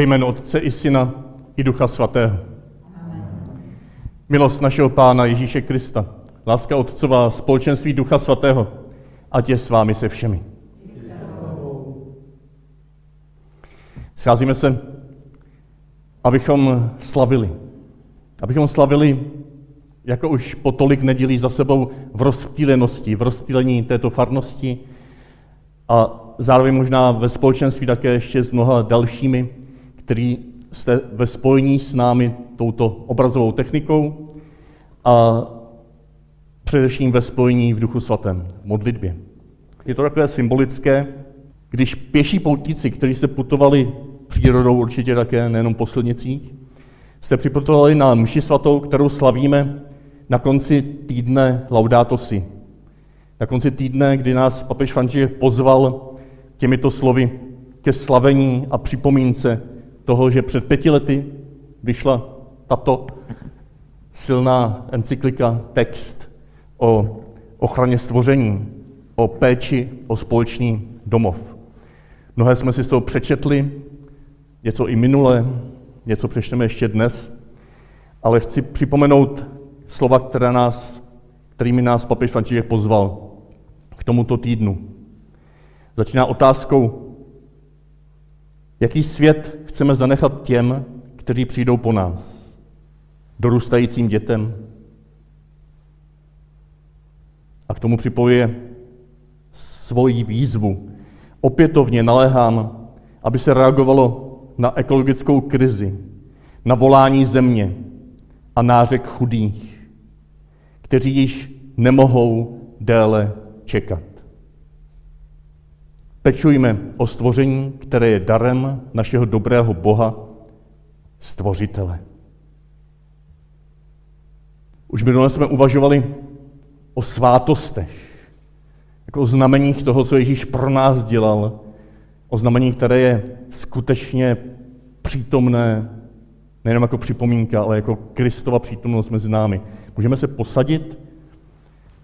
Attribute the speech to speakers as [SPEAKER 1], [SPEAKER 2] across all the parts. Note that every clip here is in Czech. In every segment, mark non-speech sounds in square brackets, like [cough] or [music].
[SPEAKER 1] Ve jménu Otce i Syna i Ducha Svatého. Milost našeho Pána Ježíše Krista, láska Otcová, společenství Ducha Svatého, ať je s vámi se všemi. Scházíme se, abychom slavili. Abychom slavili, jako už po tolik nedělí za sebou, v rozptýlenosti, v rozptýlení této farnosti a zároveň možná ve společenství také ještě s mnoha dalšími, který jste ve spojení s námi touto obrazovou technikou a především ve spojení v Duchu Svatém, v modlitbě. Je to takové symbolické, když pěší poutníci, kteří jste putovali přírodou určitě také, nejenom po silnicích, jste připutovali na mši svatou, kterou slavíme na konci týdne Laudato Si. Na konci týdne, kdy nás papež František pozval těmito slovy ke slavení a připomínce toho, že před pěti lety vyšla tato silná encyklika, text o ochraně stvoření, o péči o společný domov. Mnohé jsme si z toho přečetli, něco i minule, něco přečteme ještě dnes, ale chci připomenout slova, které nás, kterými nás papež František pozval k tomuto týdnu. Začíná otázkou, jaký svět chceme zanechat těm, kteří přijdou po nás, dorůstajícím dětem. A k tomu připojuje svoji výzvu. Opětovně naléhám, aby se reagovalo na ekologickou krizi, na volání země a nářek chudých, kteří již nemohou déle čekat. Pečujme o stvoření, které je darem našeho dobrého Boha, stvořitele. Už minule jsme uvažovali o svátostech, jako o znameních toho, co Ježíš pro nás dělal, o znamení, které je skutečně přítomné, nejenom jako připomínka, ale jako Kristova přítomnost mezi námi. Můžeme se posadit,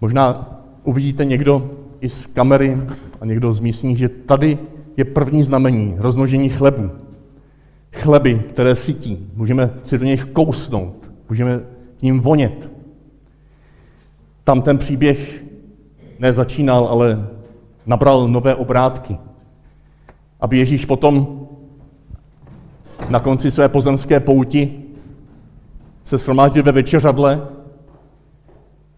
[SPEAKER 1] možná uvidíte někdo i z kamery a někdo z místních, že tady je první znamení rozmnožení chlebu. Chleby, které sytí. Můžeme si do něj kousnout, můžeme k ním vonět. Tam ten příběh nezačínal, ale nabral nové obrátky. Aby Ježíš potom na konci své pozemské pouti se shromáždil ve večeřadle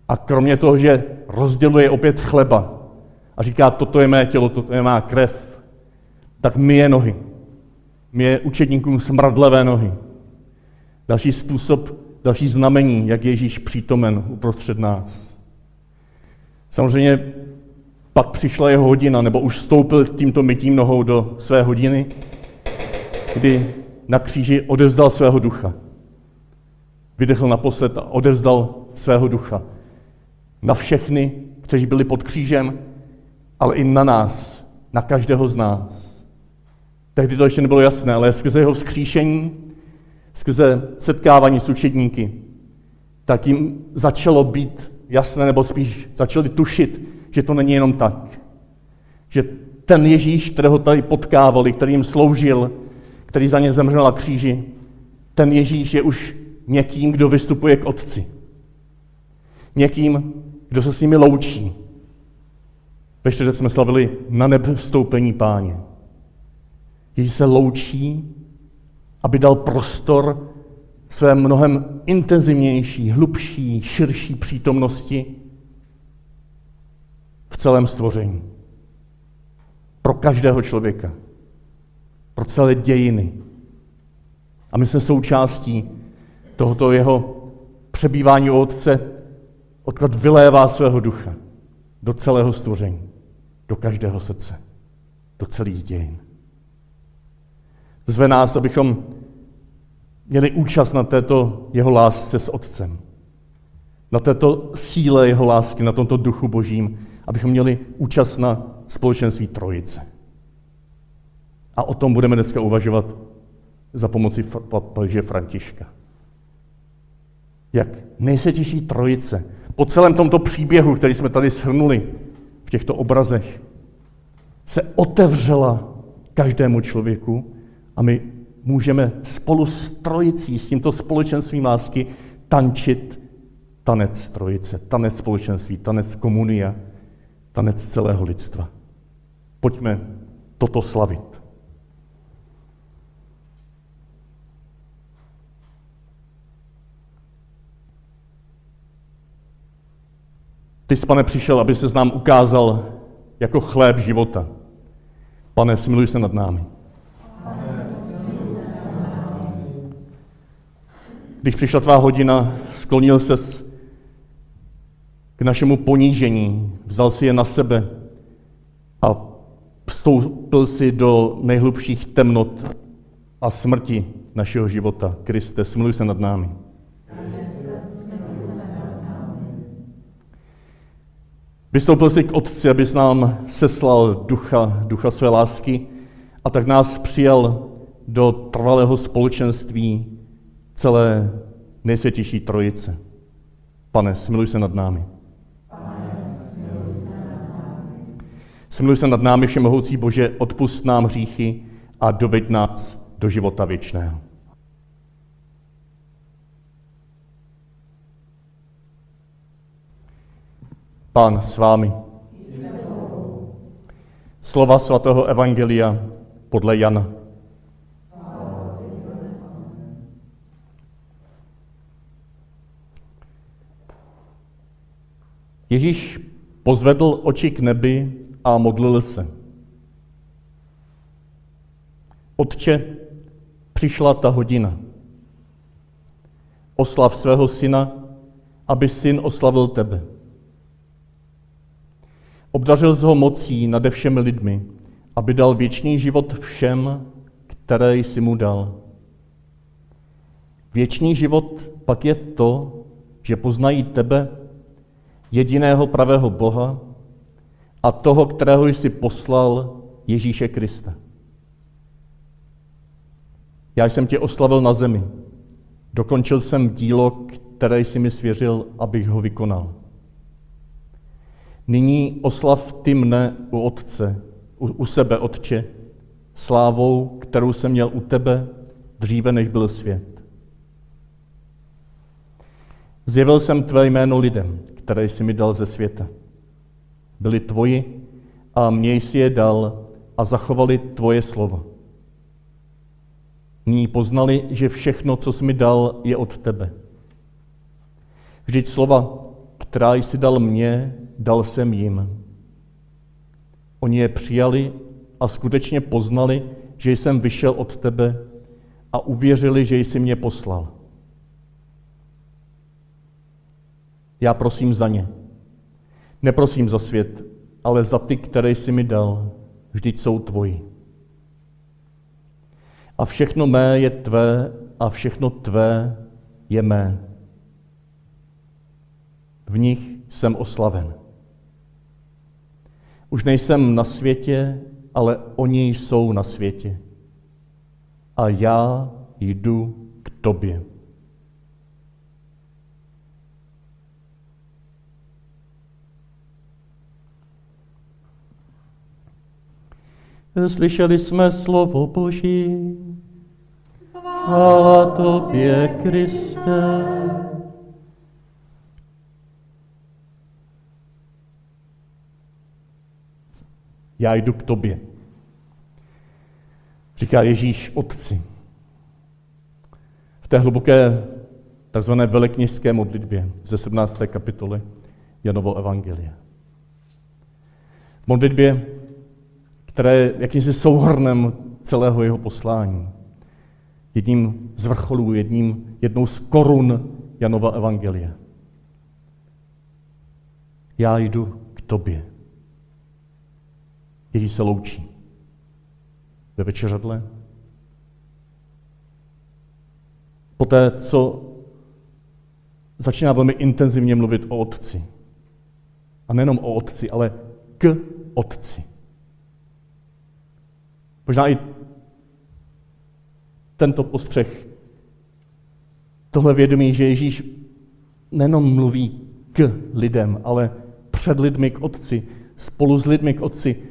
[SPEAKER 1] a kromě toho, že rozděluje opět chleba a říká, toto je mé tělo, toto je má krev, tak my je nohy. My je učedníkům smradlevé nohy. Další způsob, další znamení, jak Ježíš přítomen uprostřed nás. Samozřejmě pak přišla jeho hodina, nebo už vstoupil tímto mytím nohou do své hodiny, kdy na kříži odevzdal svého ducha. Vydechl naposled a odevzdal svého ducha. Na všechny, kteří byli pod křížem, ale i na nás, na každého z nás. Tehdy to ještě nebylo jasné, ale skrze jeho vzkříšení, skrze setkávání s učedníky, tak jim začalo být jasné, nebo spíš začali tušit, že to není jenom tak. Že ten Ježíš, kterého tady potkávali, který jim sloužil, který za ně zemřel na kříži, ten Ježíš je už někým, kdo vystupuje k Otci. Někým, kdo se s nimi loučí. Ve čtvrtek jsme slavili na nebe vstoupení páně. Ježíš se loučí, aby dal prostor své mnohem intenzivnější, hlubší, širší přítomnosti v celém stvoření. Pro každého člověka. Pro celé dějiny. A my jsme součástí tohoto jeho přebývání u Otce, odkud vylévá svého ducha do celého stvoření, do každého srdce, do celých dějin. Zve nás, abychom měli účast na této jeho lásce s Otcem, na této síle jeho lásky, na tomto duchu božím, abychom měli účast na společenství Trojice. A o tom budeme dneska uvažovat za pomoci papeže Františka. Jak nejsvětější trojice po celém tomto příběhu, který jsme tady shrnuli v těchto obrazech, se otevřela každému člověku a my můžeme spolu s trojicí, s tímto společenstvím lásky, tančit tanec trojice, tanec společenství, tanec komunia, tanec celého lidstva. Pojďme toto slavit. Ty jsi, pane, přišel, aby se nám ukázal jako chléb života. Pane, smiluj se nad námi. Když přišla tvá hodina, sklonil ses k našemu ponížení, vzal si je na sebe a vstoupil si do nejhlubších temnot a smrti našeho života. Kriste, smiluj se nad námi. Vystoupil jsi k Otci, abys nám seslal ducha, ducha své lásky a tak nás přijal do trvalého společenství celé nejsvětější trojice. Pane, smiluj se nad námi. Smiluj se nad námi, všemohoucí Bože, odpust nám hříchy a doveď nás do života věčného. Pán s vámi. Slova svatého Evangelia podle Jana. Ježíš pozvedl oči k nebi a modlil se. Otče, přišla ta hodina. Oslav svého syna, aby syn oslavil tebe. Obdařil z ho mocí nade všemi lidmi, aby dal věčný život všem, které jsi mu dal. Věčný život pak je to, že poznají tebe, jediného pravého Boha a toho, kterého jsi poslal, Ježíše Krista. Já jsem tě oslavil na zemi. Dokončil jsem dílo, které jsi mi svěřil, abych ho vykonal. Nyní oslav ty mne u Otce, u, u sebe, Otče, slávou, kterou jsem měl u tebe dříve, než byl svět. Zjevil jsem tvé jméno lidem, které jsi mi dal ze světa. Byli tvoji a mě jsi je dal a zachovali tvoje slova. Nyní poznali, že všechno, co jsi mi dal, je od tebe. Vždyť slova, která jsi dal mně, dal jsem jim. Oni je přijali a skutečně poznali, že jsem vyšel od tebe a uvěřili, že jsi mě poslal. Já prosím za ně. Neprosím za svět, ale za ty, které jsi mi dal. Vždyť jsou tvoji. A všechno mé je tvé a všechno tvé je mé. V nich jsem oslaven. Už nejsem na světě, ale oni jsou na světě. A já jdu k tobě. Slyšeli jsme slovo Boží. Chvála tobě, Kriste. Já jdu k tobě. Říká Ježíš Otci. V té hluboké takzvané velekněžské modlitbě ze 17. kapitoly Janovo evangelie. Modlitbě, které je jakýmsi souhrnem celého jeho poslání. Jedním z vrcholů, jedním, jednou z korun Janova evangelie. Já jdu k tobě. Ježíš se loučí ve večeřadle. Poté, co začíná velmi intenzivně mluvit o Otci. A nejenom o Otci, ale k Otci. Možná i tento postřeh, tohle vědomí, že Ježíš nejenom mluví k lidem, ale před lidmi k Otci, spolu s lidmi k Otci,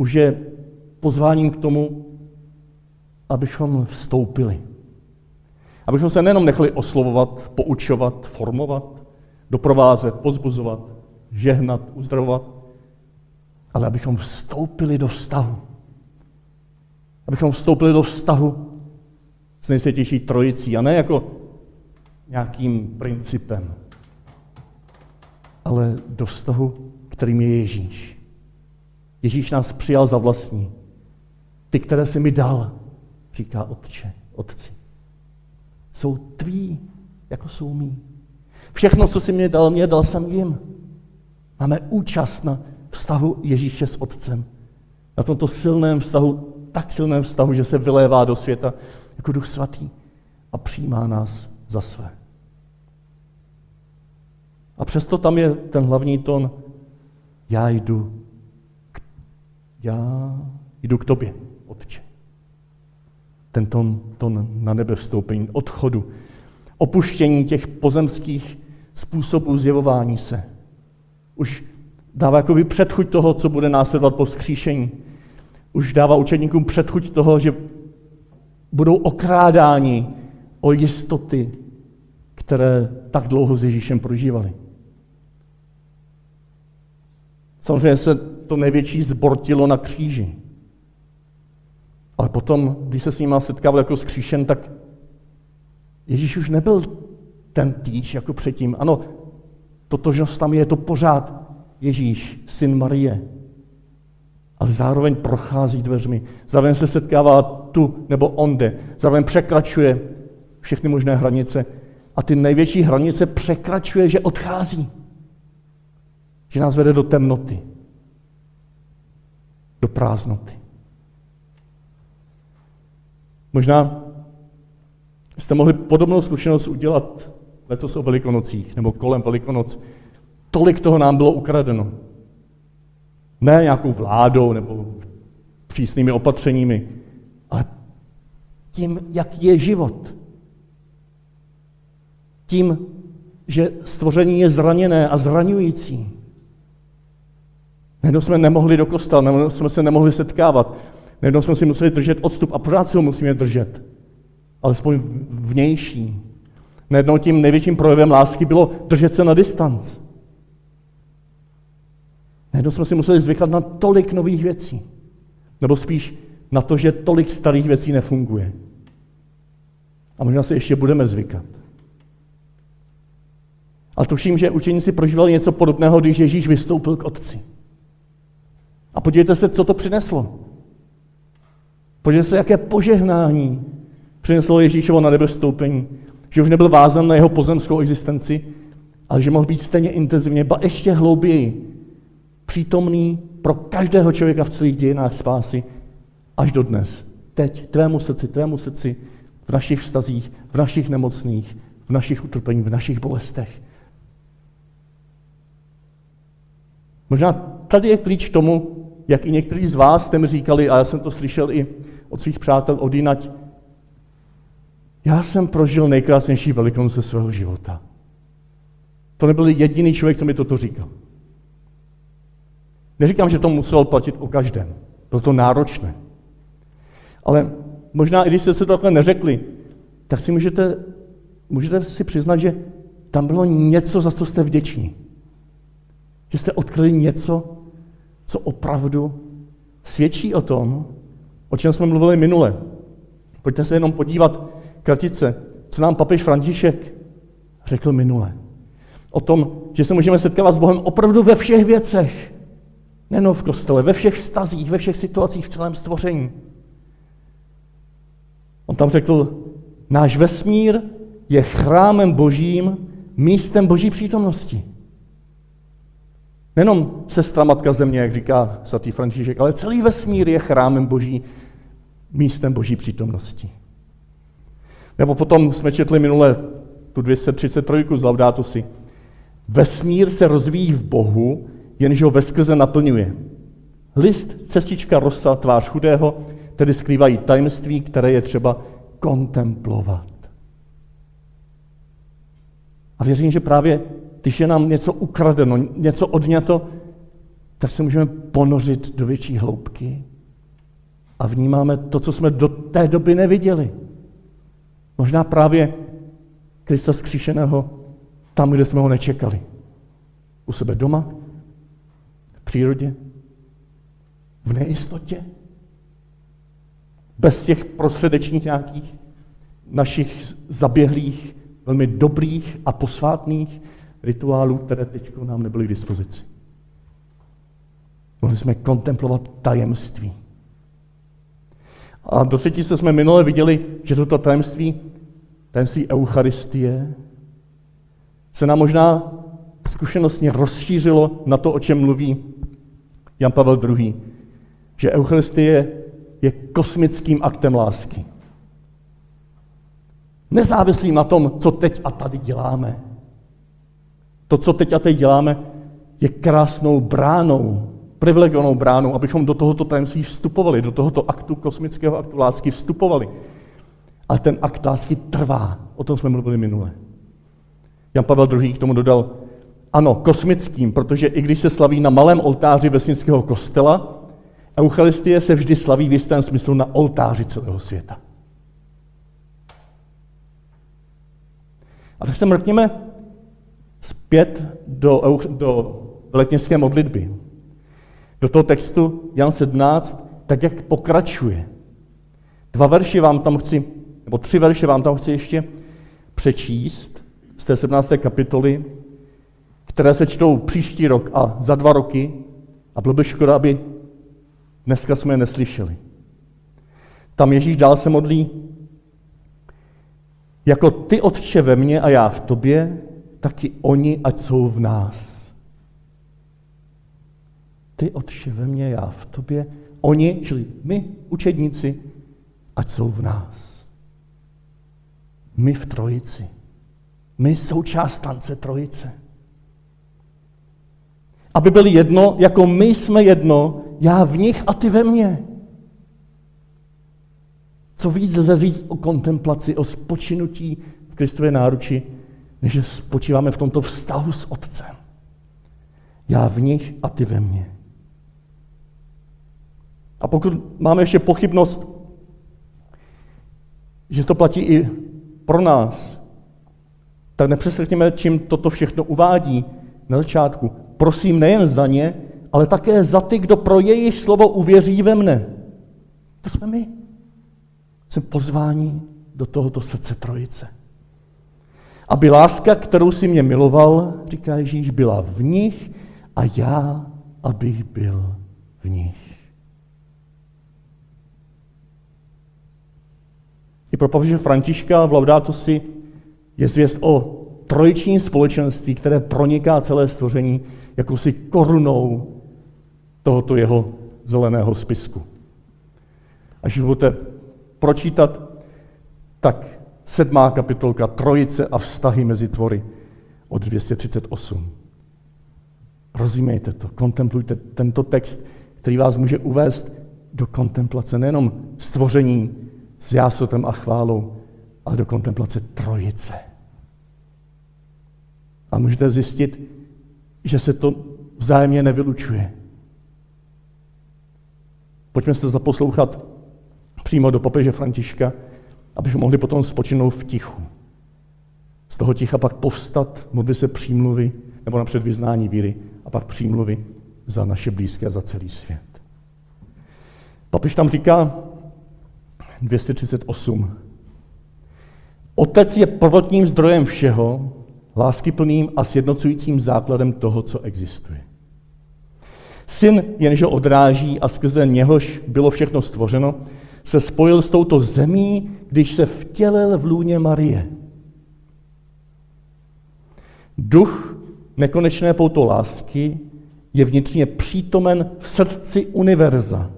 [SPEAKER 1] už je pozváním k tomu, abychom vstoupili. Abychom se nejenom nechali oslovovat, poučovat, formovat, doprovázet, pozbuzovat, žehnat, uzdravovat, ale abychom vstoupili do vztahu. Abychom vstoupili do vztahu s nejsvětější trojicí a ne jako nějakým principem, ale do vztahu, kterým je Ježíš. Ježíš nás přijal za vlastní. Ty, které jsi mi dal, říká Otče, Otci. Jsou tví, jako jsou mý. Všechno, co jsi mě dal, mě dal jsem jim. Máme účast na vztahu Ježíše s Otcem. Na tomto silném vztahu, tak silném vztahu, že se vylévá do světa jako Duch Svatý a přijímá nás za své. A přesto tam je ten hlavní tón, já jdu, já jdu k tobě, Otče. Ten tón, tón na nebe vstoupení, odchodu, opuštění těch pozemských způsobů zjevování se. Už dává jakoby předchuť toho, co bude následovat po skříšení. Už dává učedníkům předchuť toho, že budou okrádáni o jistoty, které tak dlouho s Ježíšem prožívali. Samozřejmě se to největší zbortilo na kříži. Ale potom, když se s ním setkával jako skříšen, tak Ježíš už nebyl ten týž jako předtím. Ano, totožnost tam je, to pořád Ježíš, syn Marie. ale zároveň prochází dveřmi, zároveň se setkává tu nebo onde, zároveň překračuje všechny možné hranice a ty největší hranice překračuje, že odchází. Že nás vede do temnoty, do prázdnoty. Možná jste mohli podobnou zkušenost udělat letos o Velikonocích nebo kolem Velikonoc. Tolik toho nám bylo ukradeno. Ne nějakou vládou nebo přísnými opatřeními, ale tím, jak je život. Tím, že stvoření je zraněné a zraňující. Najednou jsme nemohli do kostela, najednou jsme se nemohli setkávat, najednou jsme si museli držet odstup a pořád si ho musíme držet. Alespoň vnější. Najednou tím největším projevem lásky bylo držet se na distanc. Najednou jsme si museli zvykat na tolik nových věcí. Nebo spíš na to, že tolik starých věcí nefunguje. A možná si ještě budeme zvykat. Ale tuším, že učeníci prožívali něco podobného, když Ježíš vystoupil k Otci. A podívejte se, co to přineslo. Podívejte se, jaké požehnání přineslo Ježíšovo na nebe. Že už nebyl vázan na jeho pozemskou existenci, ale že mohl být stejně intenzivně, ba ještě hlouběji přítomný pro každého člověka v celých dějinách spásy až do dnes. Teď, tvému srdci, tvému srdci, v našich vztazích, v našich nemocných, v našich utrpeních, v našich bolestech. Možná tady je klíč k tomu, jak i někteří z vás jste mi říkali, a já jsem to slyšel i od svých přátel odinať, já jsem prožil nejkrásnější velikonoce svého života. To nebyl jediný člověk, co mi toto říkal. Neříkám, že to muselo platit o každém. Bylo to náročné. Ale možná, i když jste se to takhle neřekli, tak si můžete, můžete si přiznat, že tam bylo něco, za co jste vděční. Že jste odkryli něco, co opravdu svědčí o tom, o čem jsme mluvili minule. Pojďte se jenom podívat kratice, co nám papež František řekl minule. O tom, že se můžeme setkávat s Bohem opravdu ve všech věcech. Nejenom v kostele, ve všech vztazích, ve všech situacích v celém stvoření. On tam řekl, náš vesmír je chrámem božím, místem boží přítomnosti. Nenom sestra matka země, jak říká svatý František, ale celý vesmír je chrámem boží, místem boží přítomnosti. Nebo potom jsme četli minule tu 233 z Laudatusy. Vesmír se rozvíjí v Bohu, jenže ho veskrze naplňuje. List, cestička, rosa, tvář chudého, tedy skrývají tajemství, které je třeba kontemplovat. A věřím, že právě když je nám něco ukradeno, něco odňato, tak se můžeme ponořit do větší hloubky a vnímáme to, co jsme do té doby neviděli. Možná právě Krista zkříšeného tam, kde jsme ho nečekali. U sebe doma, v přírodě, v nejistotě, bez těch prostředečních nějakých našich zaběhlých, velmi dobrých a posvátných rituálů, které teď nám nebyly k dispozici. Mohli jsme kontemplovat tajemství. A do třetí jsme minule viděli, že toto tajemství, tajemství Eucharistie, se nám možná zkušenostně rozšířilo na to, o čem mluví Jan Pavel II. Že Eucharistie je kosmickým aktem lásky. Nezávislým na tom, co teď a tady děláme. To, co teď a teď děláme, je krásnou bránou, privilegovanou bránou, abychom do tohoto tajemství vstupovali, do tohoto aktu, kosmického aktu lásky vstupovali. Ale ten akt lásky trvá. O tom jsme mluvili minule. Jan Pavel II. k tomu dodal, ano, kosmickým, protože i když se slaví na malém oltáři vesnického kostela, Eucharistie se vždy slaví v jistém smyslu na oltáři celého světa. A tak se mrkněme zpět do, do letnické modlitby. Do toho textu Jan 17, tak jak pokračuje. Dva verše vám tam chci, nebo tři verše vám tam chci ještě přečíst z té 17. kapitoly, které se čtou příští rok a za dva roky. A bylo by škoda, aby Dneska jsme je neslyšeli. Tam Ježíš dál se modlí, jako ty, Otče, ve mně a já v tobě, taky oni, ať jsou v nás. Ty, Otče, ve mně, já v tobě, oni, čili my, učedníci, ať jsou v nás. My v trojici. My součást tance trojice. Aby byli jedno, jako my jsme jedno, já v nich a ty ve mně. Co víc lze říct o kontemplaci, o spočinutí v Kristově náruči, že spočíváme v tomto vztahu s Otcem. Já v nich a ty ve mně. A pokud máme ještě pochybnost, že to platí i pro nás, tak nepřeslechněme, čím toto všechno uvádí na začátku. Prosím nejen za ně, ale také za ty, kdo pro jejich slovo uvěří ve mne. To jsme my. Jsme pozváni do tohoto srdce trojice. Aby láska, kterou si mě miloval, říká Ježíš, byla v nich a já, abych byl v nich. I pro papeže Františka v Laudato si je zvěst o trojičním společenství, které proniká celé stvoření jakousi korunou tohoto jeho zeleného spisku. Až budete pročítat, tak sedmá kapitolka Trojice a vztahy mezi tvory od 238. Rozumejte to, kontemplujte tento text, který vás může uvést do kontemplace nejenom stvoření s jásotem a chválou, ale do kontemplace Trojice. A můžete zjistit, že se to vzájemně nevylučuje. Pojďme se zaposlouchat přímo do papeže Františka, abychom mohli potom spočinout v tichu. Z toho ticha pak povstat, modlit se přímluvy, nebo na předvyznání víry, a pak přímluvy za naše blízké a za celý svět. Papež tam říká 238. Otec je prvotním zdrojem všeho, láskyplným a sjednocujícím základem toho, co existuje. Syn jenže odráží a skrze něhož bylo všechno stvořeno, se spojil s touto zemí, když se vtělil v lůně Marie. Duch nekonečné pouto lásky je vnitřně přítomen v srdci univerza,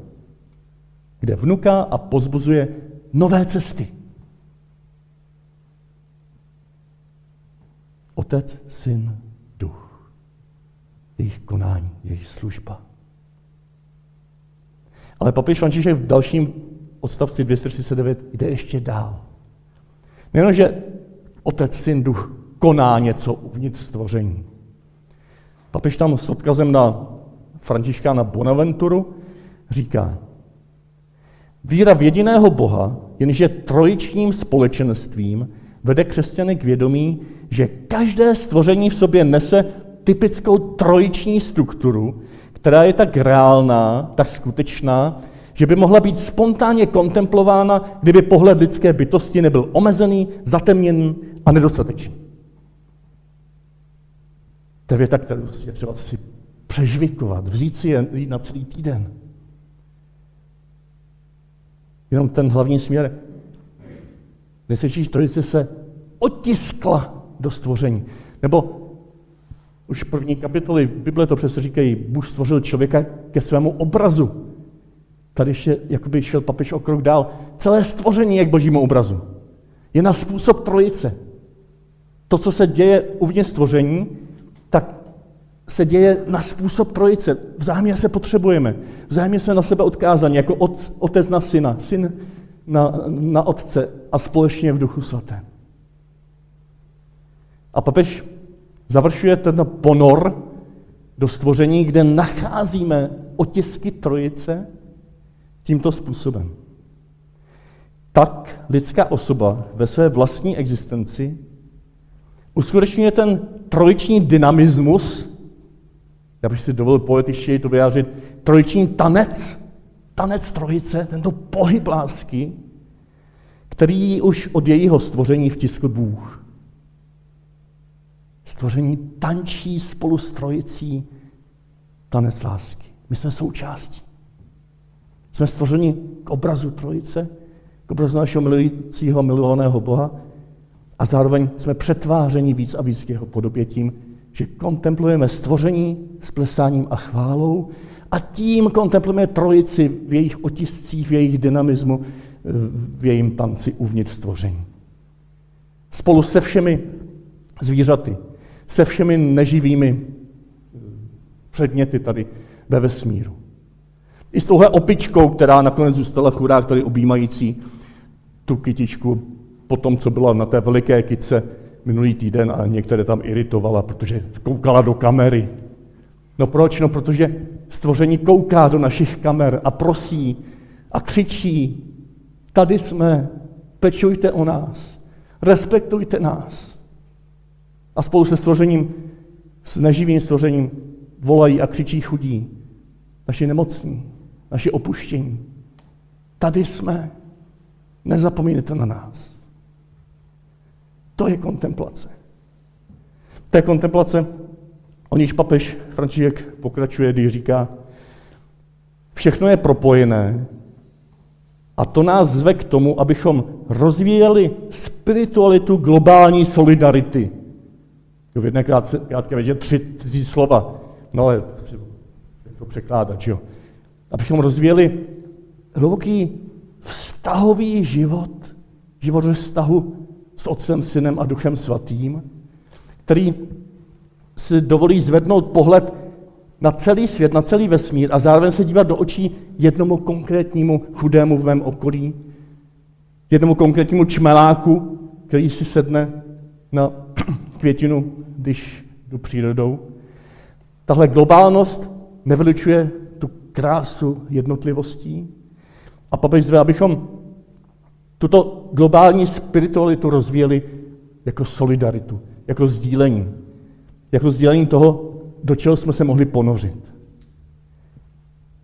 [SPEAKER 1] kde vnuká a pozbuzuje nové cesty. Otec, syn, duch. Jejich konání, jejich služba. Ale papež František v dalším odstavci 239 jde ještě dál. Nejenom, že otec, syn, duch koná něco uvnitř stvoření. Papež tam s odkazem na Františka Bonaventuru říká, víra v jediného Boha, jenže trojičním společenstvím, vede křesťany k vědomí, že každé stvoření v sobě nese typickou trojiční strukturu, která je tak reálná, tak skutečná, že by mohla být spontánně kontemplována, kdyby pohled lidské bytosti nebyl omezený, zatemněný a nedostatečný. To je věta, kterou je třeba si přežvikovat, vzít si je na celý týden. Jenom ten hlavní směr. Nesečíš trojice se otiskla do stvoření. Nebo už první kapitoly Bible to přesně říkají, Bůh stvořil člověka ke svému obrazu. Tady ještě jakoby šel papež o krok dál. Celé stvoření je k božímu obrazu. Je na způsob trojice. To, co se děje uvnitř stvoření, tak se děje na způsob trojice. Vzájemně se potřebujeme. Vzájemně jsme na sebe odkázaní, jako otec na syna, syn na, na otce a společně v duchu svatém. A papež završuje ten ponor do stvoření, kde nacházíme otisky trojice tímto způsobem. Tak lidská osoba ve své vlastní existenci uskutečňuje ten trojiční dynamismus, já bych si dovolil poetičtěji to vyjádřit, trojiční tanec, tanec trojice, tento pohyb lásky, který už od jejího stvoření vtiskl Bůh. Stvoření tančí spolu s trojicí tanec lásky. My jsme součástí. Jsme stvořeni k obrazu Trojice, k obrazu našeho milujícího, milovaného Boha a zároveň jsme přetvářeni víc a víc k jeho podobě tím, že kontemplujeme stvoření s plesáním a chválou a tím kontemplujeme trojici v jejich otiscích, v jejich dynamismu, v jejím tanci uvnitř stvoření. Spolu se všemi zvířaty, se všemi neživými předměty tady ve vesmíru. I s touhle opičkou, která nakonec zůstala chudák tady objímající tu kytičku po tom, co byla na té veliké kytce minulý týden a některé tam iritovala, protože koukala do kamery. No proč? No protože stvoření kouká do našich kamer a prosí a křičí, tady jsme, pečujte o nás, respektujte nás. A spolu se stvořením, s neživým stvořením volají a křičí chudí, naši nemocní, naši opuštění. Tady jsme, nezapomínejte na nás. To je kontemplace. To je kontemplace, o níž papež František pokračuje, když říká, všechno je propojené a to nás zve k tomu, abychom rozvíjeli spiritualitu globální solidarity. V jedné krátké, větě tři, tři slova, no ale to překládat, jo? Abychom rozvíjeli hluboký vztahový život, život ve vztahu s Otcem, Synem a Duchem Svatým, který si dovolí zvednout pohled na celý svět, na celý vesmír a zároveň se dívat do očí jednomu konkrétnímu chudému v mém okolí, jednomu konkrétnímu čmeláku, který si sedne na [clears throat] květinu, když jdu přírodou. Tahle globálnost nevylučuje krásu jednotlivostí a papež zve, abychom tuto globální spiritualitu rozvíjeli jako solidaritu, jako sdílení, jako sdílení toho, do čeho jsme se mohli ponořit.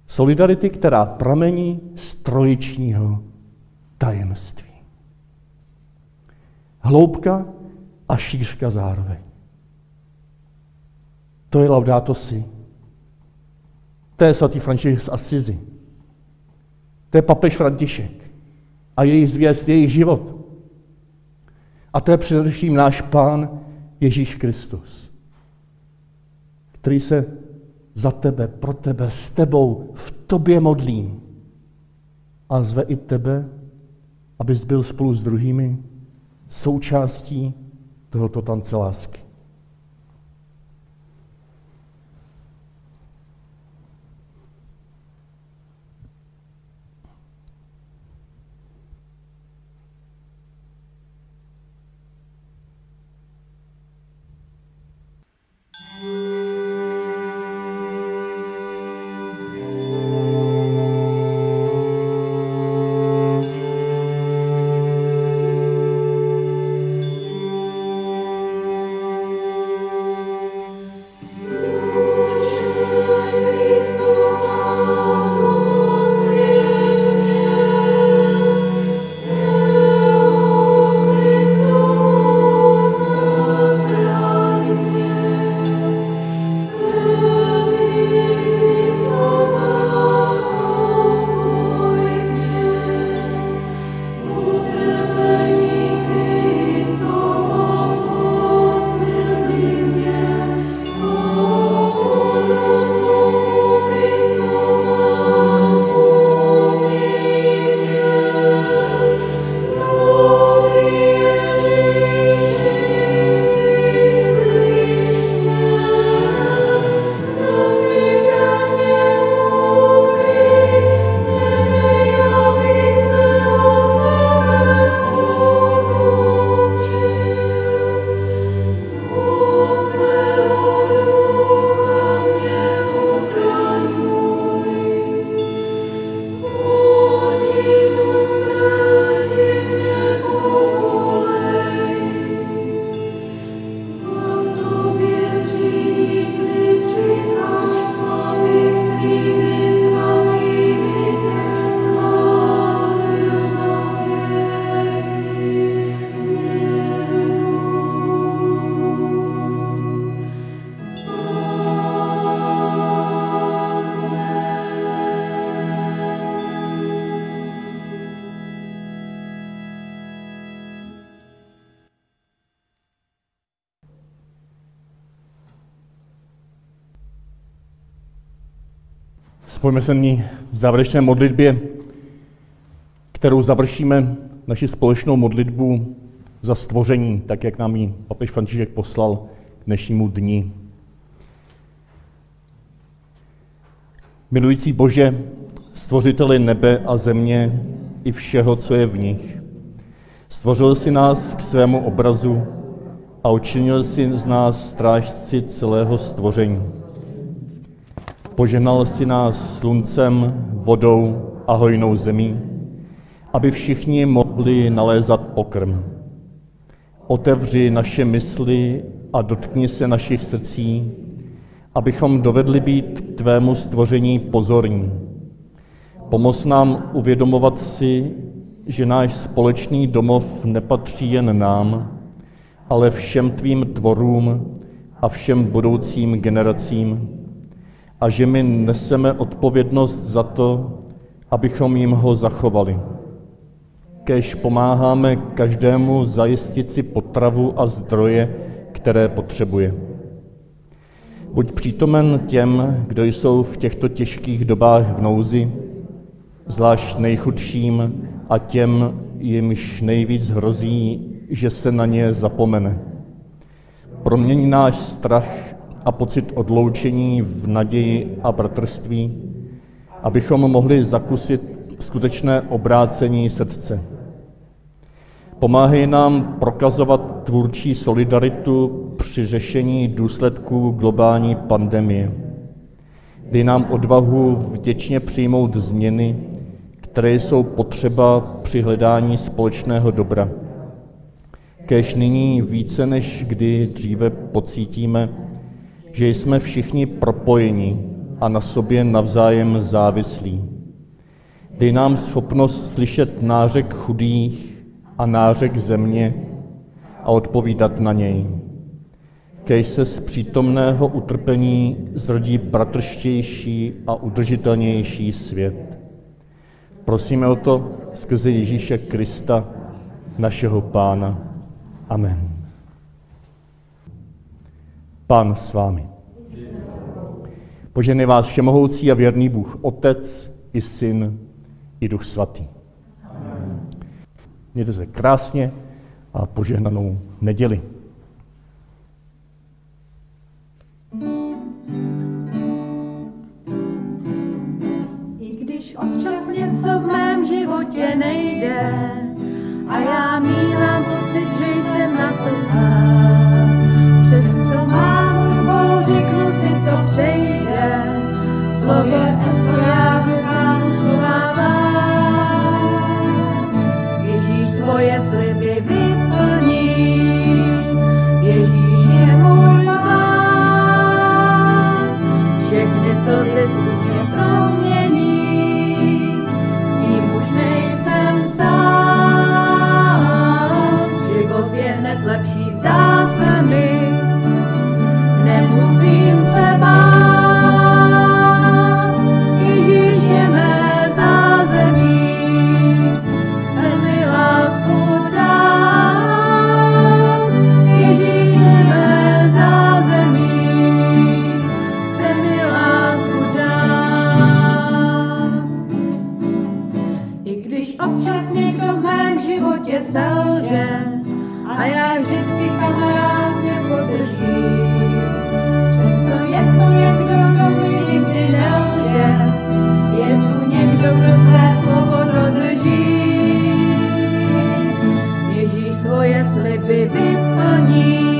[SPEAKER 1] Solidarity, která pramení z trojičního tajemství. Hloubka a šířka zároveň. To je Laudato Si. To je svatý František z Asizi. To je papež František a jejich zvěst, jejich život. A to je především náš Pán Ježíš Kristus, který se za tebe, pro tebe, s tebou, v tobě modlí a zve i tebe, abys byl spolu s druhými součástí tohoto tance lásky. Spojíme se nyní v závěrečné modlitbě, kterou završíme naši společnou modlitbu za stvoření, tak jak nám ji papež František poslal k dnešnímu dni. Milující Bože, stvořiteli nebe a země i všeho, co je v nich, stvořil si nás k svému obrazu a učinil si z nás strážci celého stvoření. Poženal si nás sluncem, vodou a hojnou zemí, aby všichni mohli nalézat pokrm. Otevři naše mysli a dotkni se našich srdcí, abychom dovedli být k tvému stvoření pozorní. Pomoz nám uvědomovat si, že náš společný domov nepatří jen nám, ale všem tvým tvorům a všem budoucím generacím a že my neseme odpovědnost za to, abychom jim ho zachovali. Kež pomáháme každému zajistit si potravu a zdroje, které potřebuje. Buď přítomen těm, kdo jsou v těchto těžkých dobách v nouzi, zvlášť nejchudším a těm, jimž nejvíc hrozí, že se na ně zapomene. Proměň náš strach a pocit odloučení v naději a bratrství, abychom mohli zakusit skutečné obrácení srdce. Pomáhej nám prokazovat tvůrčí solidaritu při řešení důsledků globální pandemie. Dej nám odvahu vděčně přijmout změny, které jsou potřeba při hledání společného dobra. Kéž nyní více než kdy dříve pocítíme, že jsme všichni propojeni a na sobě navzájem závislí. Dej nám schopnost slyšet nářek chudých a nářek země a odpovídat na něj. Kej se z přítomného utrpení zrodí bratrštější a udržitelnější svět. Prosíme o to skrze Ježíše Krista, našeho Pána. Amen. Pán s vámi. Poženej vás všemohoucí a věrný Bůh, Otec i Syn i Duch Svatý. Mějte se krásně a požehnanou neděli.
[SPEAKER 2] I když občas něco v mém životě nejde a já mívám pocit, že jsem na to sám, selže a já vždycky kamarád mě podrží. Přesto je tu někdo, kdo mi nikdy nelže, je tu někdo, kdo své slovo dodrží. Ježíš svoje sliby vyplní,